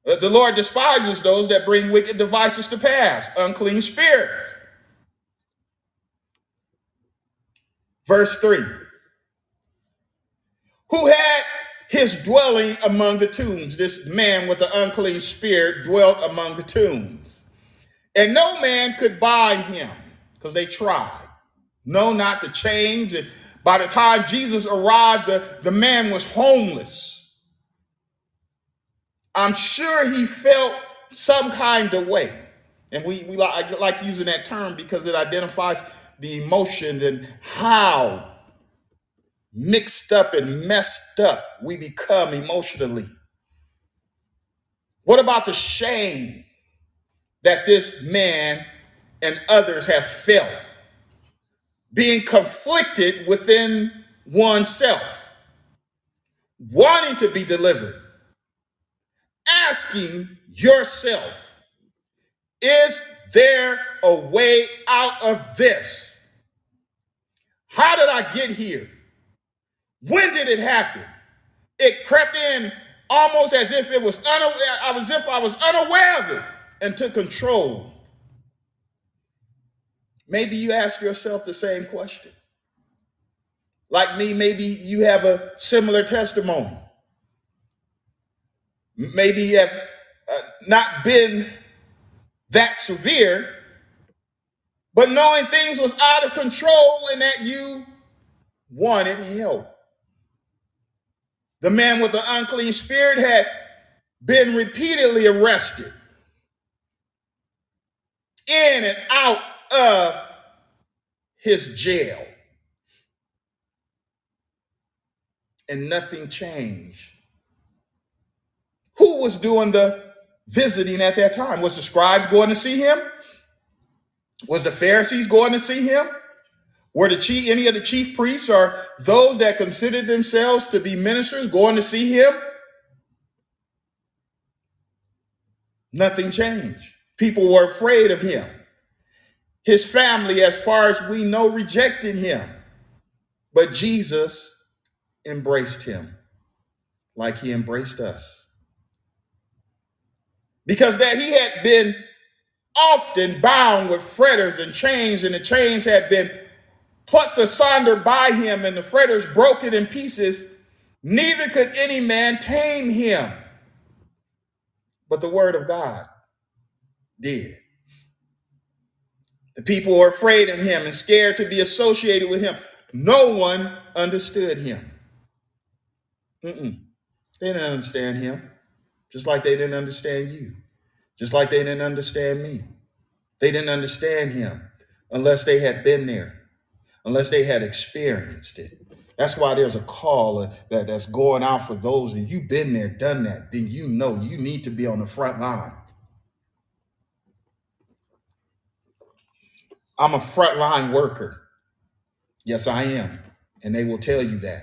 Speaker 1: Uh, the Lord despises those that bring wicked devices to pass, unclean spirits. Verse 3 Who had his dwelling among the tombs. This man with the unclean spirit dwelt among the tombs. And no man could bind him because they tried. No, not the chains. And by the time Jesus arrived, the, the man was homeless. I'm sure he felt some kind of way. And we, we like, like using that term because it identifies the emotions and how mixed up and messed up we become emotionally. What about the shame that this man and others have felt? Being conflicted within oneself, wanting to be delivered, asking yourself, is there a way out of this? How did I get here? When did it happen? It crept in almost as if it was unaware, as if I was unaware of it and took control. Maybe you ask yourself the same question. Like me, maybe you have a similar testimony. Maybe you have uh, not been that severe, but knowing things was out of control and that you wanted help. The man with the unclean spirit had been repeatedly arrested in and out of his jail. And nothing changed. Who was doing the visiting at that time? Was the scribes going to see him? Was the Pharisees going to see him? Were the chief, any of the chief priests or those that considered themselves to be ministers going to see him? Nothing changed. People were afraid of him. His family, as far as we know, rejected him. But Jesus embraced him like he embraced us. Because that he had been often bound with fetters and chains, and the chains had been plucked asunder by him, and the fetters broke it in pieces, neither could any man tame him. But the word of God did. The people were afraid of him and scared to be associated with him. No one understood him. Mm-mm. They didn't understand him, just like they didn't understand you, just like they didn't understand me. They didn't understand him unless they had been there, unless they had experienced it. That's why there's a call that, that's going out for those, and you've been there, done that, then you know you need to be on the front line. I'm a frontline worker. Yes, I am. And they will tell you that.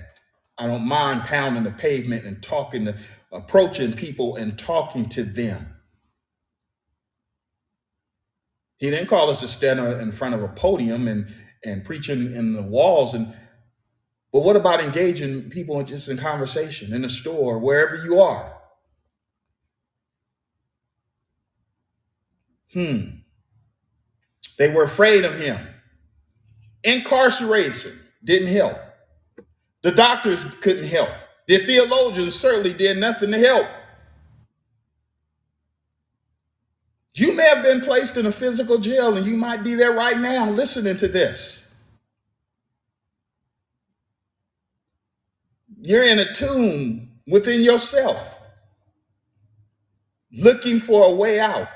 Speaker 1: I don't mind pounding the pavement and talking to, approaching people and talking to them. He didn't call us to stand in front of a podium and, and preaching in the walls. And but what about engaging people just in conversation in the store, wherever you are? Hmm. They were afraid of him. Incarceration didn't help. The doctors couldn't help. The theologians certainly did nothing to help. You may have been placed in a physical jail and you might be there right now listening to this. You're in a tomb within yourself looking for a way out.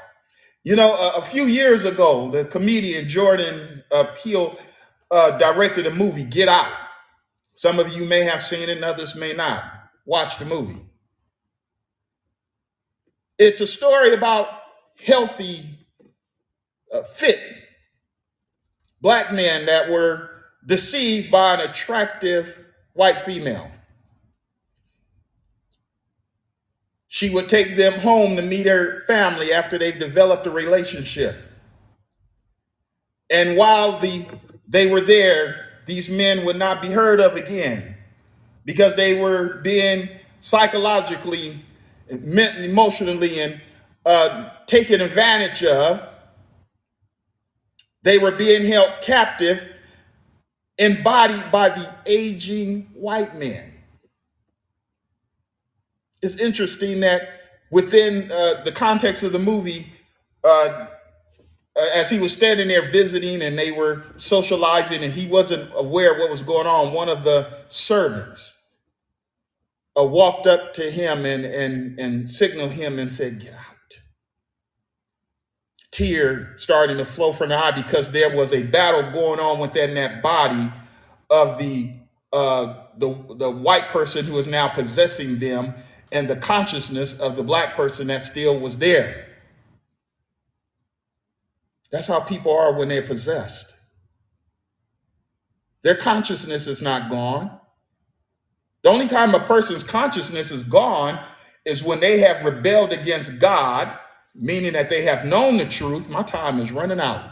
Speaker 1: You know, a, a few years ago, the comedian Jordan uh, Peele uh, directed a movie, Get Out. Some of you may have seen it, and others may not. Watch the movie. It's a story about healthy, uh, fit black men that were deceived by an attractive white female. She would take them home to meet her family after they've developed a relationship. And while the they were there, these men would not be heard of again because they were being psychologically, emotionally, and uh, taken advantage of. They were being held captive, embodied by the aging white man. It's interesting that within uh, the context of the movie, uh, uh, as he was standing there visiting and they were socializing and he wasn't aware of what was going on, one of the servants uh, walked up to him and, and, and signaled him and said, Get out. Tear starting to flow from the eye because there was a battle going on within that body of the uh, the the white person who is now possessing them and the consciousness of the black person that still was there. That's how people are when they're possessed. Their consciousness is not gone. The only time a person's consciousness is gone is when they have rebelled against God, meaning that they have known the truth. My time is running out.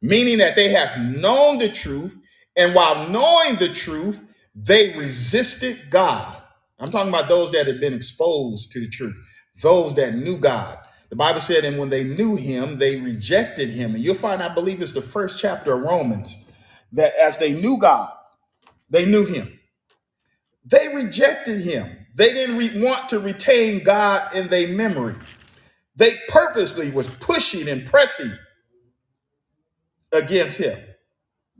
Speaker 1: Meaning that they have known the truth, and while knowing the truth, they resisted God. I'm talking about those that had been exposed to the truth, those that knew God. The Bible said, and when they knew him, they rejected him. And you'll find, I believe it's the first chapter of Romans, that as they knew God, they knew him. They rejected him. They didn't re- want to retain God in their memory. They purposely was pushing and pressing against him.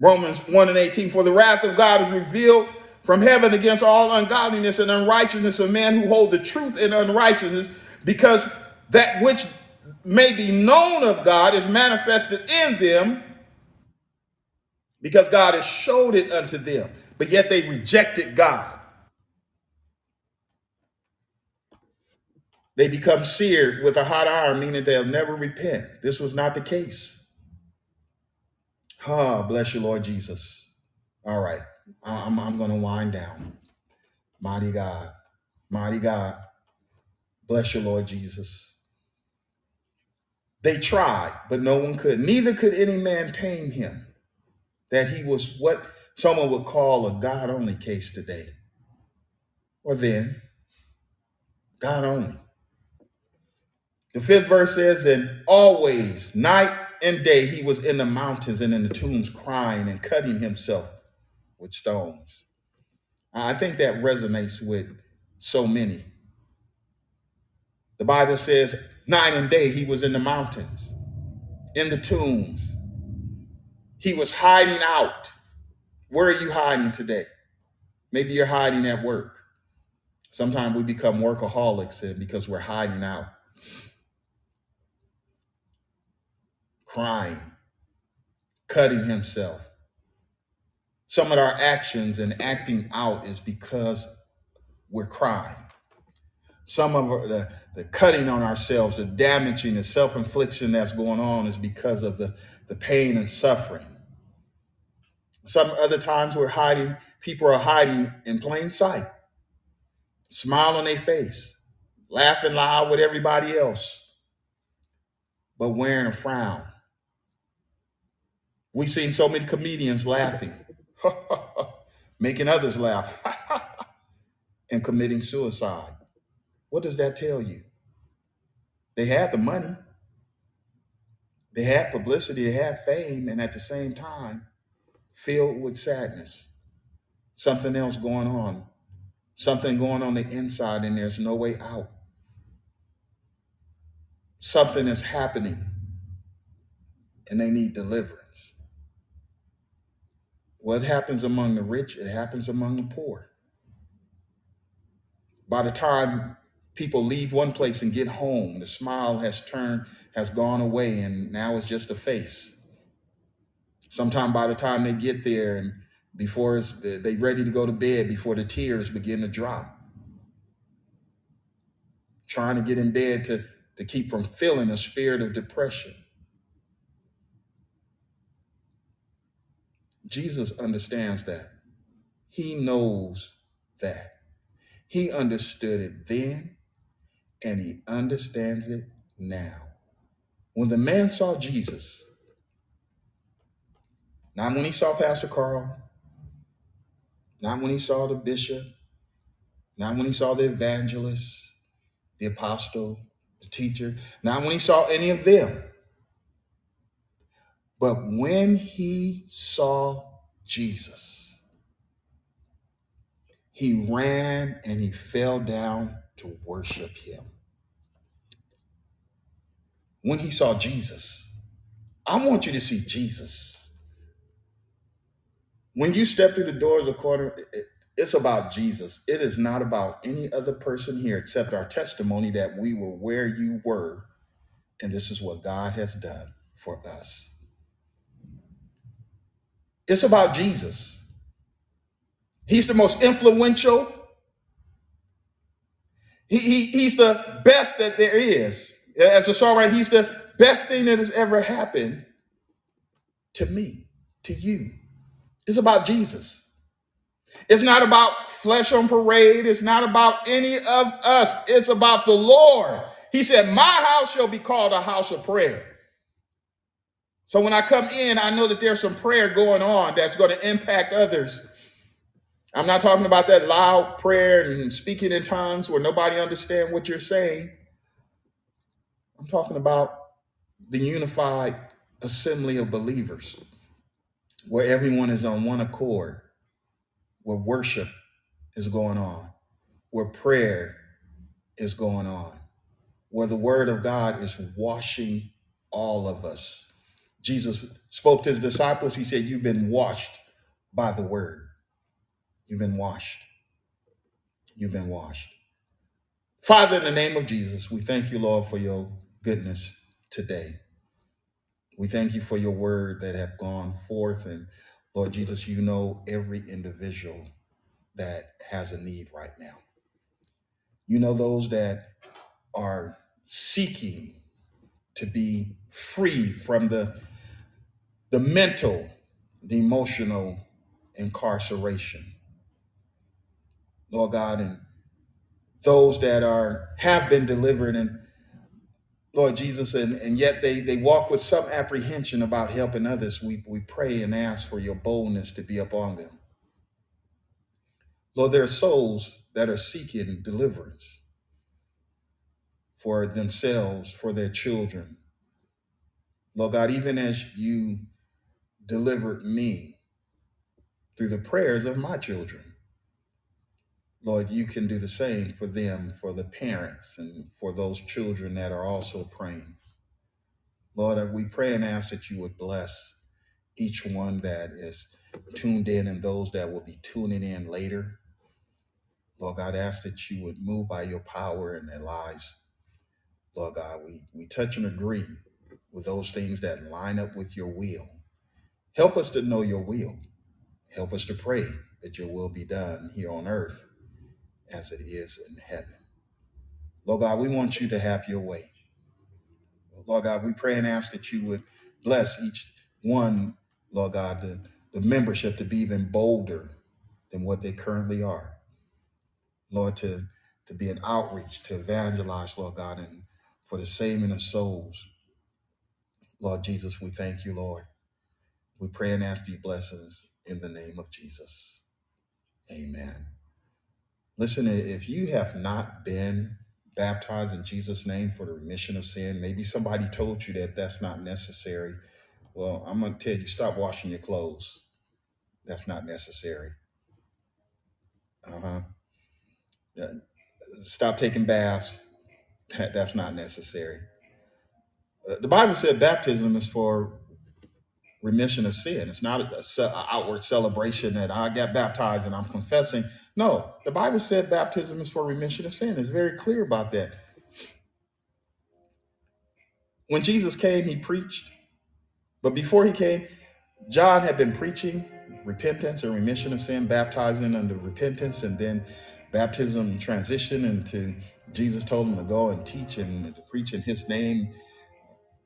Speaker 1: Romans 1 and 18, for the wrath of God is revealed from heaven against all ungodliness and unrighteousness of men who hold the truth in unrighteousness, because that which may be known of God is manifested in them, because God has showed it unto them. But yet they rejected God. They become seared with a hot iron, meaning they'll never repent. This was not the case. Ah, bless you, Lord Jesus. All right. I'm, I'm going to wind down. Mighty God, mighty God, bless you, Lord Jesus. They tried, but no one could. Neither could any man tame him. That he was what someone would call a God only case today. Or then, God only. The fifth verse says, And always, night and day, he was in the mountains and in the tombs crying and cutting himself with stones. I think that resonates with so many. The Bible says, night and day he was in the mountains, in the tombs, He was hiding out. Where are you hiding today? Maybe you're hiding at work. Sometimes we become workaholics and because we're hiding out, crying, cutting himself. Some of our actions and acting out is because we're crying. Some of the, the cutting on ourselves, the damaging, the self infliction that's going on is because of the, the pain and suffering. Some other times we're hiding, people are hiding in plain sight, smile on their face, laughing loud with everybody else, but wearing a frown. We've seen so many comedians laughing, making others laugh, and committing suicide. What does that tell you? They had the money, they had publicity, they had fame, and at the same time, filled with sadness. Something else going on, something going on the inside, and there's no way out. Something is happening, and they need deliverance. What happens among the rich, it happens among the poor. By the time people leave one place and get home, the smile has turned, has gone away, and now it's just a face. Sometime by the time they get there and before it's, they ready to go to bed, before the tears begin to drop, trying to get in bed to, to keep from feeling a spirit of depression. Jesus understands that. He knows that. He understood it then and he understands it now. When the man saw Jesus, not when he saw Pastor Carl, not when he saw the bishop, not when he saw the evangelist, the apostle, the teacher, not when he saw any of them, but when he saw Jesus, he ran and he fell down to worship him. When he saw Jesus, I want you to see Jesus. When you step through the doors of it- it's about Jesus. It is not about any other person here except our testimony that we were where you were, and this is what God has done for us. It's about Jesus. He's the most influential. He, he, he's the best that there is. As a songwriter, he's the best thing that has ever happened to me, to you. It's about Jesus. It's not about flesh on parade. It's not about any of us. It's about the Lord. He said, My house shall be called a house of prayer. So when I come in, I know that there's some prayer going on that's going to impact others. I'm not talking about that loud prayer and speaking in tongues where nobody understands what you're saying. I'm talking about the unified assembly of believers where everyone is on one accord, where worship is going on, where prayer is going on, where the word of God is washing all of us. Jesus spoke to his disciples. He said, You've been washed by the word. You've been washed. You've been washed. Father, in the name of Jesus, we thank you, Lord, for your goodness today. We thank you for your word that have gone forth. And Lord Jesus, you know every individual that has a need right now. You know those that are seeking to be free from the, the mental, the emotional incarceration. Lord God, and those that are have been delivered and Lord Jesus, and, and yet they, they walk with some apprehension about helping others. We, we pray and ask for your boldness to be upon them. Lord, there are souls that are seeking deliverance for themselves, for their children. Lord God, even as you delivered me through the prayers of my children, Lord, you can do the same for them, for the parents, and for those children that are also praying. Lord, we pray and ask that you would bless each one that is tuned in and those that will be tuning in later. Lord God, ask that you would move by your power in their lives. Lord God, we, we touch and agree with those things that line up with your will. Help us to know your will. Help us to pray that your will be done here on earth as it is in heaven. Lord God, we want you to have your way. Lord God, we pray and ask that you would bless each one, Lord God, the, the membership to be even bolder than what they currently are. Lord, to, to be an outreach, to evangelize, Lord God, and for the saving of souls. Lord Jesus, we thank you, Lord. We pray and ask these blessings in the name of Jesus. Amen. Listen, if you have not been baptized in Jesus' name for the remission of sin, maybe somebody told you that that's not necessary. Well, I'm going to tell you stop washing your clothes. That's not necessary. Uh huh. Stop taking baths. That, that's not necessary. Uh, The Bible said baptism is for remission of sin. It's not a, ce- a outward celebration that I got baptized and I'm confessing. No, the Bible said baptism is for remission of sin. It's very clear about that. When Jesus came, he preached, but before he came, John had been preaching repentance and remission of sin, baptizing under repentance, and then baptism transition into Jesus told him to go and teach and to preach in his name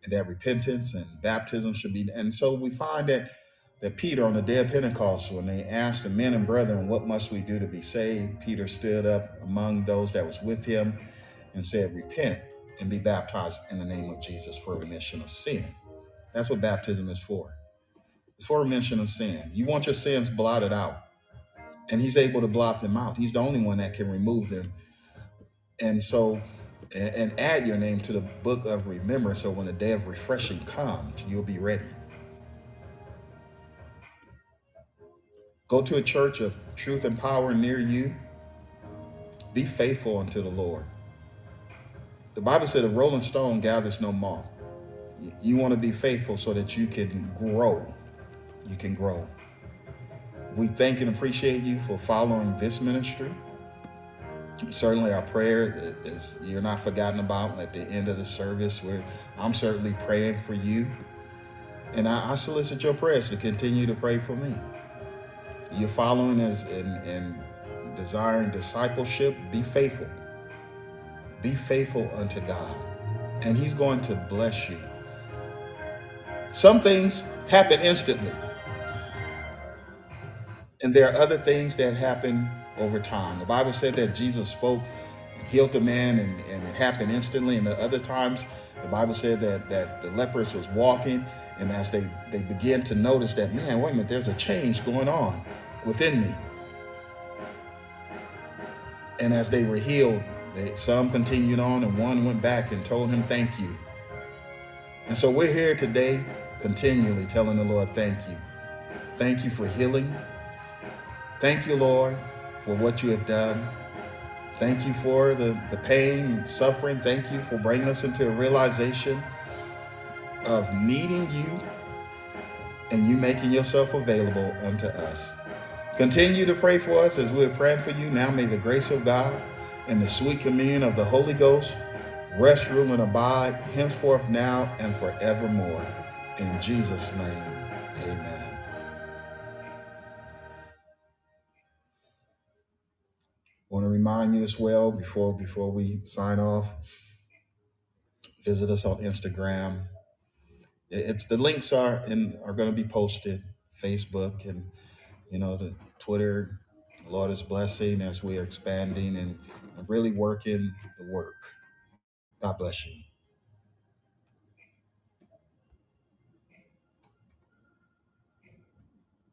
Speaker 1: and that repentance and baptism should be. And so we find that that Peter on the day of Pentecost, when they asked the men and brethren, "What must we do to be saved?" Peter stood up among those that was with him and said, "Repent and be baptized in the name of Jesus for remission of sin." That's what baptism is for. It's for remission of sin. You want your sins blotted out, and He's able to blot them out. He's the only one that can remove them. And so, and, and add your name to the book of remembrance. So when the day of refreshing comes, you'll be ready. Go to a church of truth and power near you. Be faithful unto the Lord. The Bible said, "A rolling stone gathers no moth." You you want to be faithful so that you can grow. You can grow. We thank and appreciate you for following this ministry. Certainly, our prayer is you're not forgotten about at the end of the service. Where I'm certainly praying for you, and I, I solicit your prayers to continue to pray for me. You're following us in, in desiring discipleship. Be faithful. Be faithful unto God, and He's going to bless you. Some things happen instantly, and there are other things that happen over time. The Bible said that Jesus spoke and healed the man, and, and it happened instantly. And the other times, the Bible said that that the lepers was walking, and as they they began to notice that, man, wait a minute, there's a change going on within me. And as they were healed, they, some continued on, and one went back and told him, "Thank you." And so we're here today, continually telling the Lord, "Thank you, thank you for healing." Thank you, Lord, for what you have done. Thank you for the, the pain and suffering. Thank you for bringing us into a realization of needing you and you making yourself available unto us. Continue to pray for us as we're praying for you. Now may the grace of God and the sweet communion of the Holy Ghost rest, rule, and abide henceforth, now, and forevermore. In Jesus' name, amen. Want to remind you as well before before we sign off visit us on instagram. It's the links are in are going to be posted facebook and you know the twitter. Lord is blessing as we are expanding and really working the work. God bless you